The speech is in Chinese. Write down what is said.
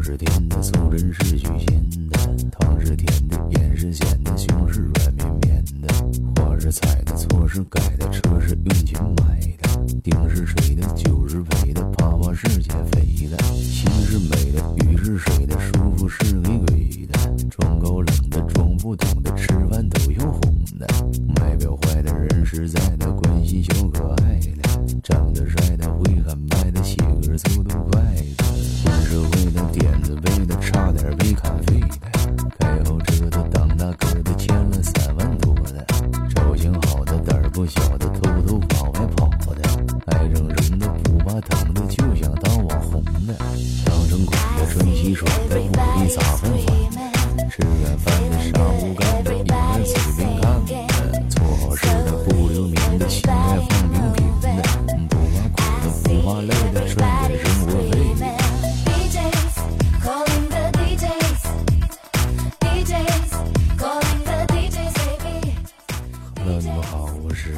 我是甜的，素人是许仙的，糖是甜的，盐是咸的，胸是软绵绵的，花是采的，错是改的，车是用钱买的，丁是水的，酒是陪的，啪啪是减肥的，心是美的，鱼是水的，舒服是给鬼的，装高冷的，装不懂的，吃饭都要哄的，卖表坏的，人实在的，关心小可爱的，的，不怕疼的，就想当网红的，当成款的，春熙爽的，屋里撒饭饭，吃软饭的，啥不干的，一面随便看的，做好事的，不留名的，心态放平平的，不怕苦的，不怕累的，赚点生活费的。DJs calling the DJs. DJs calling the DJs, baby. Hello，你们好，我是